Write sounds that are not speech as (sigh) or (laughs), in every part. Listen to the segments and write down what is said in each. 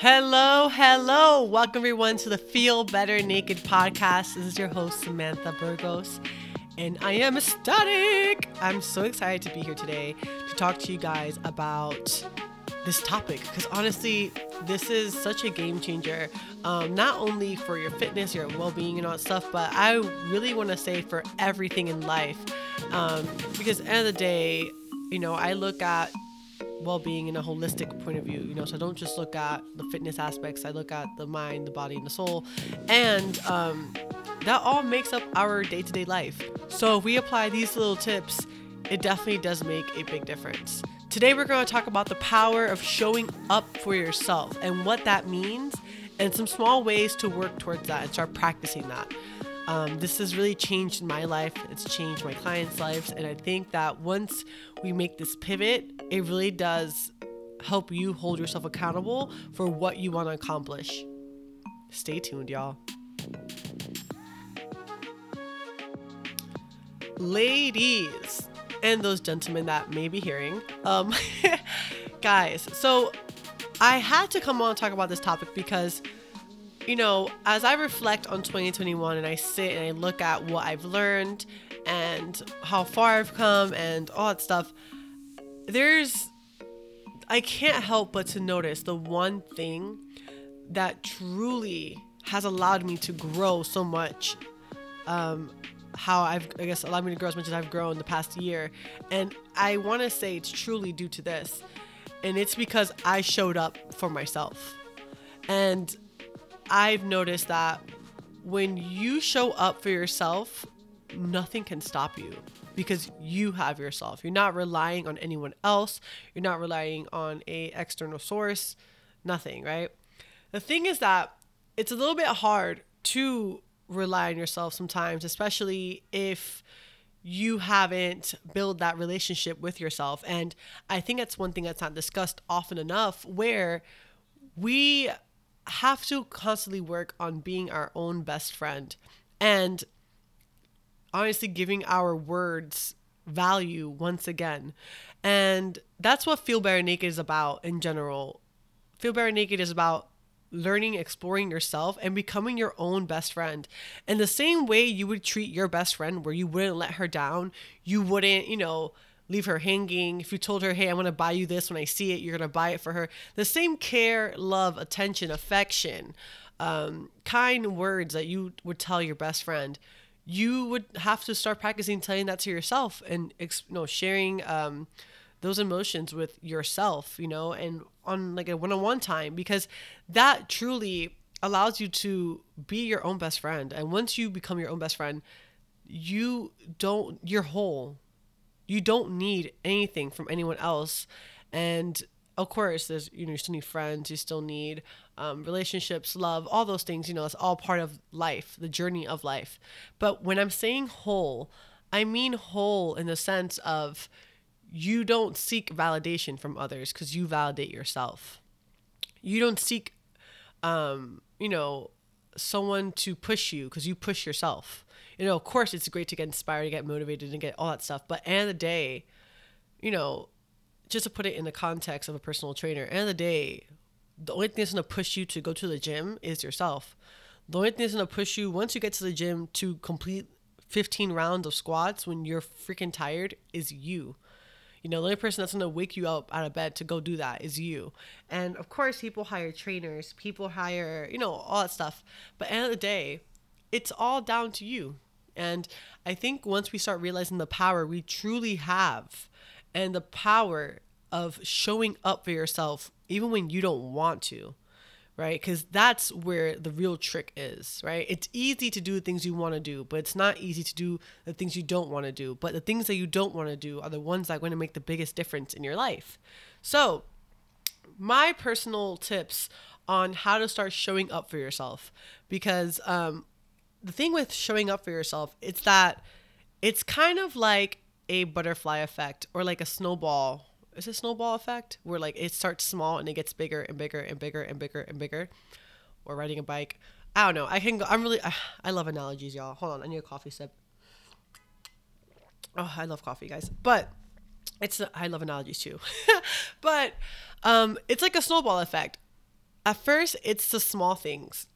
Hello, hello. Welcome everyone to the Feel Better Naked podcast. This is your host, Samantha Burgos, and I am ecstatic. I'm so excited to be here today to talk to you guys about this topic because honestly, this is such a game changer, um, not only for your fitness, your well being, and all that stuff, but I really want to say for everything in life. Um, because at the end of the day, you know, I look at well-being in a holistic point of view you know so i don't just look at the fitness aspects i look at the mind the body and the soul. And um, that all makes up our day-to-day life. So if we apply these little tips it definitely does make a big difference. Today we're going to talk about the power of showing up for yourself and what that means and some small ways to work towards that and start practicing that um, this has really changed my life. It's changed my clients' lives. And I think that once we make this pivot, it really does help you hold yourself accountable for what you want to accomplish. Stay tuned, y'all. Ladies and those gentlemen that may be hearing, um, (laughs) guys, so I had to come on and talk about this topic because you know, as I reflect on 2021 and I sit and I look at what I've learned and how far I've come and all that stuff, there's, I can't help but to notice the one thing that truly has allowed me to grow so much. Um, how I've, I guess, allowed me to grow as much as I've grown the past year. And I want to say it's truly due to this. And it's because I showed up for myself. And I've noticed that when you show up for yourself, nothing can stop you because you have yourself. You're not relying on anyone else. You're not relying on a external source. Nothing, right? The thing is that it's a little bit hard to rely on yourself sometimes, especially if you haven't built that relationship with yourself. And I think that's one thing that's not discussed often enough where we have to constantly work on being our own best friend and honestly giving our words value once again. And that's what Feel Better Naked is about in general. Feel Better Naked is about learning, exploring yourself, and becoming your own best friend. And the same way you would treat your best friend, where you wouldn't let her down, you wouldn't, you know, leave her hanging. If you told her, hey, I'm going to buy you this when I see it, you're going to buy it for her. The same care, love, attention, affection, um, kind words that you would tell your best friend, you would have to start practicing telling that to yourself and you sharing um, those emotions with yourself, you know, and on like a one on one time because that truly allows you to be your own best friend. And once you become your own best friend, you don't, you're whole you don't need anything from anyone else. And of course, there's, you know, you still need friends, you still need um, relationships, love, all those things, you know, it's all part of life, the journey of life. But when I'm saying whole, I mean whole in the sense of you don't seek validation from others because you validate yourself. You don't seek, um, you know, someone to push you because you push yourself you know, of course, it's great to get inspired, to get motivated, and get all that stuff. But end of the day, you know, just to put it in the context of a personal trainer, end of the day, the only thing that's gonna push you to go to the gym is yourself. The only thing that's gonna push you once you get to the gym to complete 15 rounds of squats when you're freaking tired is you. You know, the only person that's gonna wake you up out of bed to go do that is you. And of course, people hire trainers, people hire, you know, all that stuff. But end of the day, it's all down to you. And I think once we start realizing the power we truly have and the power of showing up for yourself, even when you don't want to, right? Because that's where the real trick is, right? It's easy to do the things you want to do, but it's not easy to do the things you don't want to do. But the things that you don't want to do are the ones that are going to make the biggest difference in your life. So, my personal tips on how to start showing up for yourself because um, the thing with showing up for yourself, it's that it's kind of like a butterfly effect or like a snowball. Is it snowball effect where like it starts small and it gets bigger and bigger and bigger and bigger and bigger? Or riding a bike. I don't know. I can go. I'm really. I love analogies, y'all. Hold on. I need a coffee sip. Oh, I love coffee, guys. But it's. I love analogies too. (laughs) but um, it's like a snowball effect at first it's the small things,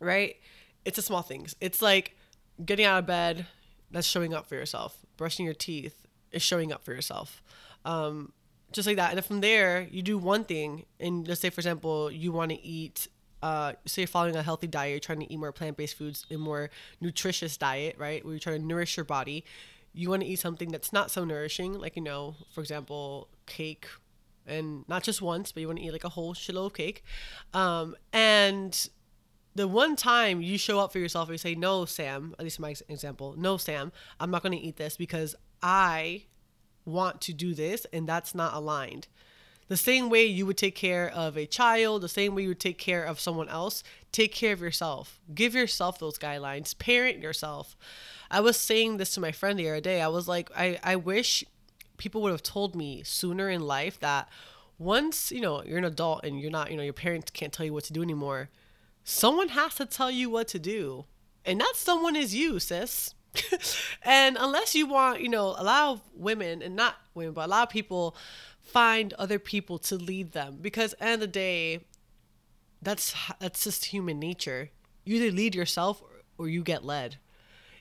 right? It's the small things. It's like getting out of bed, that's showing up for yourself. Brushing your teeth is showing up for yourself. Um, just like that. And from there, you do one thing, and let's say, for example, you want to eat. Uh, say you're following a healthy diet, you're trying to eat more plant-based foods, a more nutritious diet, right? Where you're trying to nourish your body. You want to eat something that's not so nourishing, like you know, for example, cake, and not just once, but you want to eat like a whole shitload of cake. Um, and the one time you show up for yourself and you say, No, Sam, at least in my example, no, Sam, I'm not going to eat this because I want to do this and that's not aligned. The same way you would take care of a child, the same way you would take care of someone else, take care of yourself. Give yourself those guidelines, parent yourself. I was saying this to my friend the other day. I was like, I, I wish people would have told me sooner in life that once, you know, you're an adult and you're not, you know, your parents can't tell you what to do anymore someone has to tell you what to do. And that someone is you, sis. (laughs) and unless you want, you know, a lot of women and not women, but a lot of people find other people to lead them because end of the day, that's that's just human nature. You either lead yourself or you get led.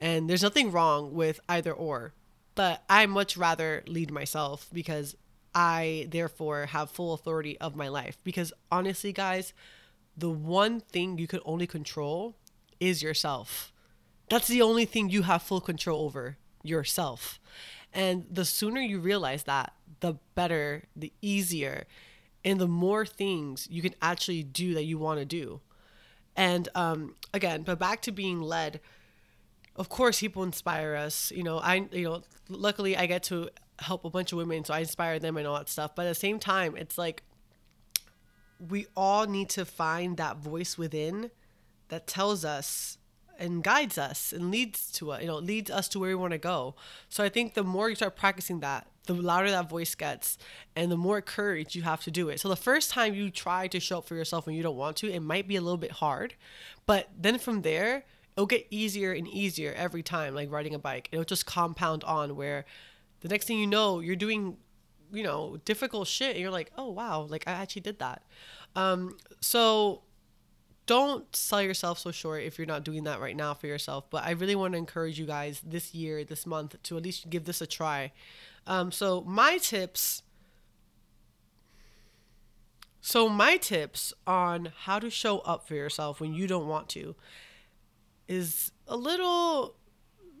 And there's nothing wrong with either or. But I much rather lead myself because I therefore have full authority of my life. Because honestly, guys, the one thing you can only control is yourself. That's the only thing you have full control over yourself. And the sooner you realize that, the better, the easier, and the more things you can actually do that you want to do. And um, again, but back to being led. Of course, people inspire us. You know, I you know, luckily I get to help a bunch of women, so I inspire them and all that stuff. But at the same time, it's like we all need to find that voice within that tells us and guides us and leads to us, you know, leads us to where we want to go. So I think the more you start practicing that, the louder that voice gets and the more courage you have to do it. So the first time you try to show up for yourself when you don't want to, it might be a little bit hard, but then from there, it'll get easier and easier every time, like riding a bike. It'll just compound on where the next thing you know, you're doing you know difficult shit and you're like oh wow like i actually did that. Um so don't sell yourself so short if you're not doing that right now for yourself but i really want to encourage you guys this year this month to at least give this a try. Um so my tips so my tips on how to show up for yourself when you don't want to is a little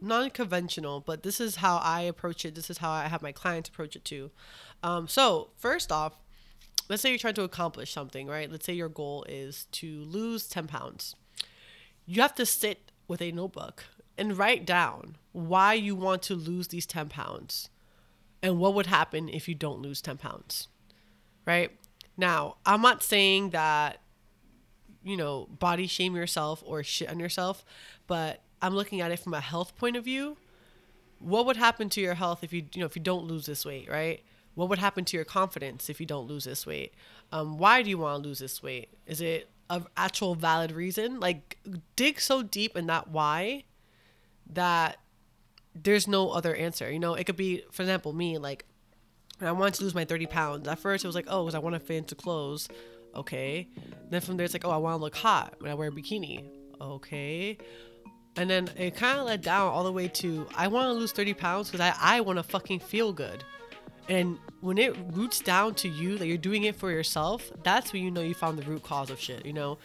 non-conventional but this is how i approach it. This is how i have my clients approach it too. Um, so first off let's say you're trying to accomplish something right? Let's say your goal is to lose 10 pounds. You have to sit with a notebook and write down why you want to lose these 10 pounds and what would happen if you don't lose 10 pounds right? Now i'm not saying that you know body shame yourself or shit on yourself but I'm looking at it from a health point of view. What would happen to your health if you you know if you don't lose this weight, right? What would happen to your confidence if you don't lose this weight? Um, why do you want to lose this weight? Is it an actual valid reason? Like dig so deep in that why that there's no other answer. You know, it could be, for example, me like I wanted to lose my 30 pounds. At first, it was like, oh, because I want to fit into clothes. Okay. Then from there, it's like, oh, I want to look hot when I wear a bikini. Okay and then it kind of led down all the way to I want to lose 30 pounds because I, I want to fucking feel good. And when it roots down to you that you're doing it for yourself, that's when you know you found the root cause of shit, you know?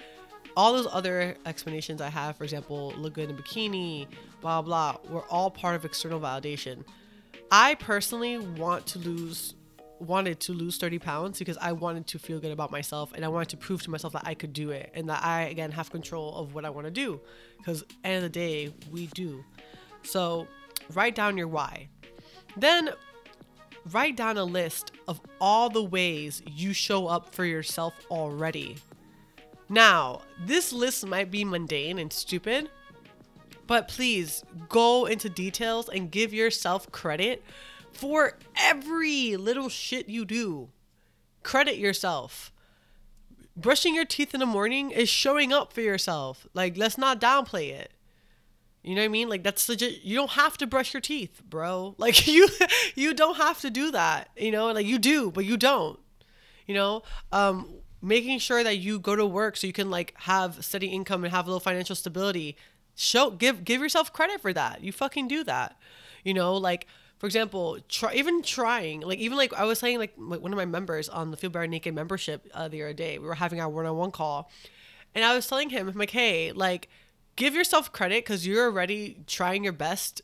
All those other explanations I have, for example, look good in bikini, blah, blah, were all part of external validation. I personally want to lose wanted to lose 30 pounds because I wanted to feel good about myself and I wanted to prove to myself that I could do it and that I again have control of what I want to do because end of the day we do. So write down your why. Then write down a list of all the ways you show up for yourself already. Now, this list might be mundane and stupid, but please go into details and give yourself credit for every little shit you do. Credit yourself. Brushing your teeth in the morning is showing up for yourself. Like, let's not downplay it. You know what I mean? Like that's legit. You don't have to brush your teeth, bro. (laughs) Like you, you don't have to do that. You know, like you do, but you don't. You know, um, making sure that you go to work so you can like have steady income and have a little financial stability show give give yourself credit for that you fucking do that you know like for example try even trying like even like i was saying like one of my members on the feel better naked membership uh, the other day we were having our one-on-one call and i was telling him I'm like hey like give yourself credit because you're already trying your best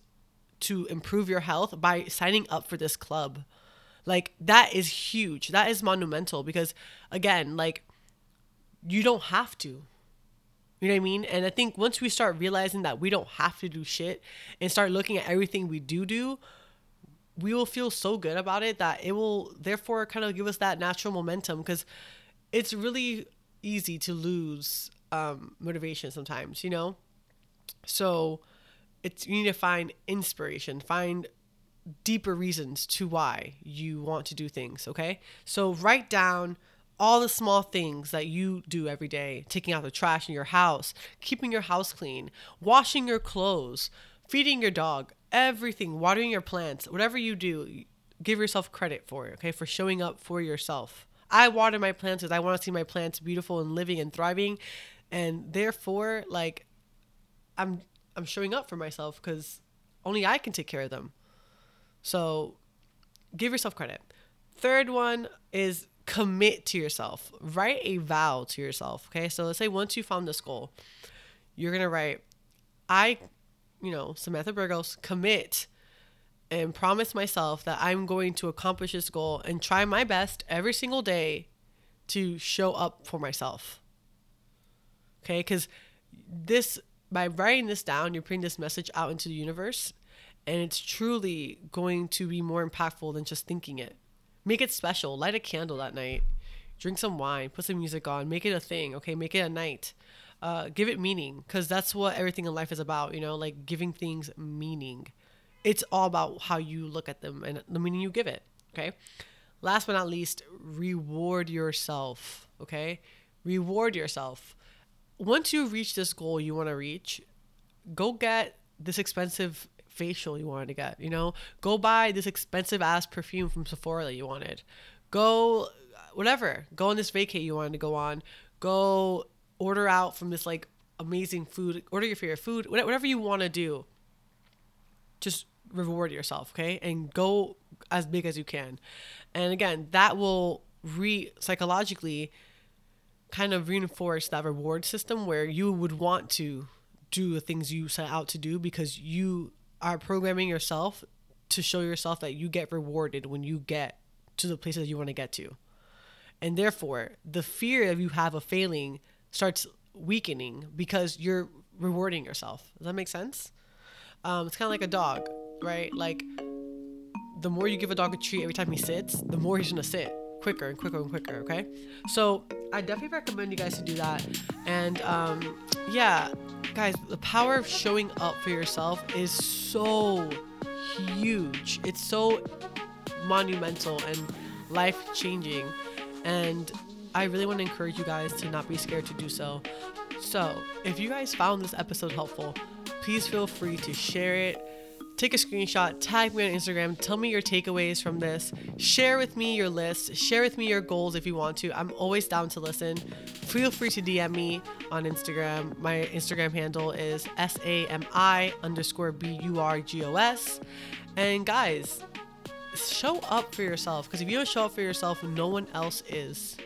to improve your health by signing up for this club. Like that is huge. That is monumental because again like you don't have to. You know what I mean? And I think once we start realizing that we don't have to do shit and start looking at everything we do do, we will feel so good about it that it will therefore kind of give us that natural momentum because it's really easy to lose um, motivation sometimes, you know? So it's you need to find inspiration, find deeper reasons to why you want to do things, okay? So write down all the small things that you do every day taking out the trash in your house, keeping your house clean, washing your clothes, feeding your dog, everything, watering your plants, whatever you do, give yourself credit for it, okay? For showing up for yourself. I water my plants because I want to see my plants beautiful and living and thriving. And therefore, like, I'm I'm showing up for myself because only I can take care of them. So give yourself credit. Third one is commit to yourself. Write a vow to yourself. Okay. So let's say once you found this goal, you're going to write, I, you know, Samantha Burgos, commit and promise myself that I'm going to accomplish this goal and try my best every single day to show up for myself. Okay. Because this, by writing this down, you're putting this message out into the universe and it's truly going to be more impactful than just thinking it. Make it special. Light a candle that night. Drink some wine. Put some music on. Make it a thing. Okay, make it a night. Uh, give it meaning because that's what everything in life is about. You know, like giving things meaning. It's all about how you look at them and the meaning you give it. Okay. Last but not least, reward yourself. Okay, reward yourself. Once you reach this goal you want to reach, go get this expensive facial you wanted to get, you know? Go buy this expensive ass perfume from Sephora that you wanted. Go whatever. Go on this vacay you wanted to go on. Go order out from this like amazing food. Order your favorite food. Whatever you want to do. Just reward yourself, okay? And go as big as you can. And again, that will re psychologically kind of reinforce that reward system where you would want to do the things you set out to do because you are programming yourself to show yourself that you get rewarded when you get to the places you want to get to. And therefore, the fear of you have of failing starts weakening because you're rewarding yourself. Does that make sense? Um, it's kind of like a dog, right? Like, the more you give a dog a treat every time he sits, the more he's gonna sit quicker and quicker and quicker, okay? So, I definitely recommend you guys to do that. And um, yeah, guys, the power of showing up for yourself is so huge. It's so monumental and life changing. And I really want to encourage you guys to not be scared to do so. So, if you guys found this episode helpful, please feel free to share it take a screenshot, tag me on Instagram, tell me your takeaways from this, share with me your list, share with me your goals if you want to. I'm always down to listen. Feel free to DM me on Instagram. My Instagram handle is S A M I underscore B U R G O S. And guys, show up for yourself because if you don't show up for yourself, no one else is.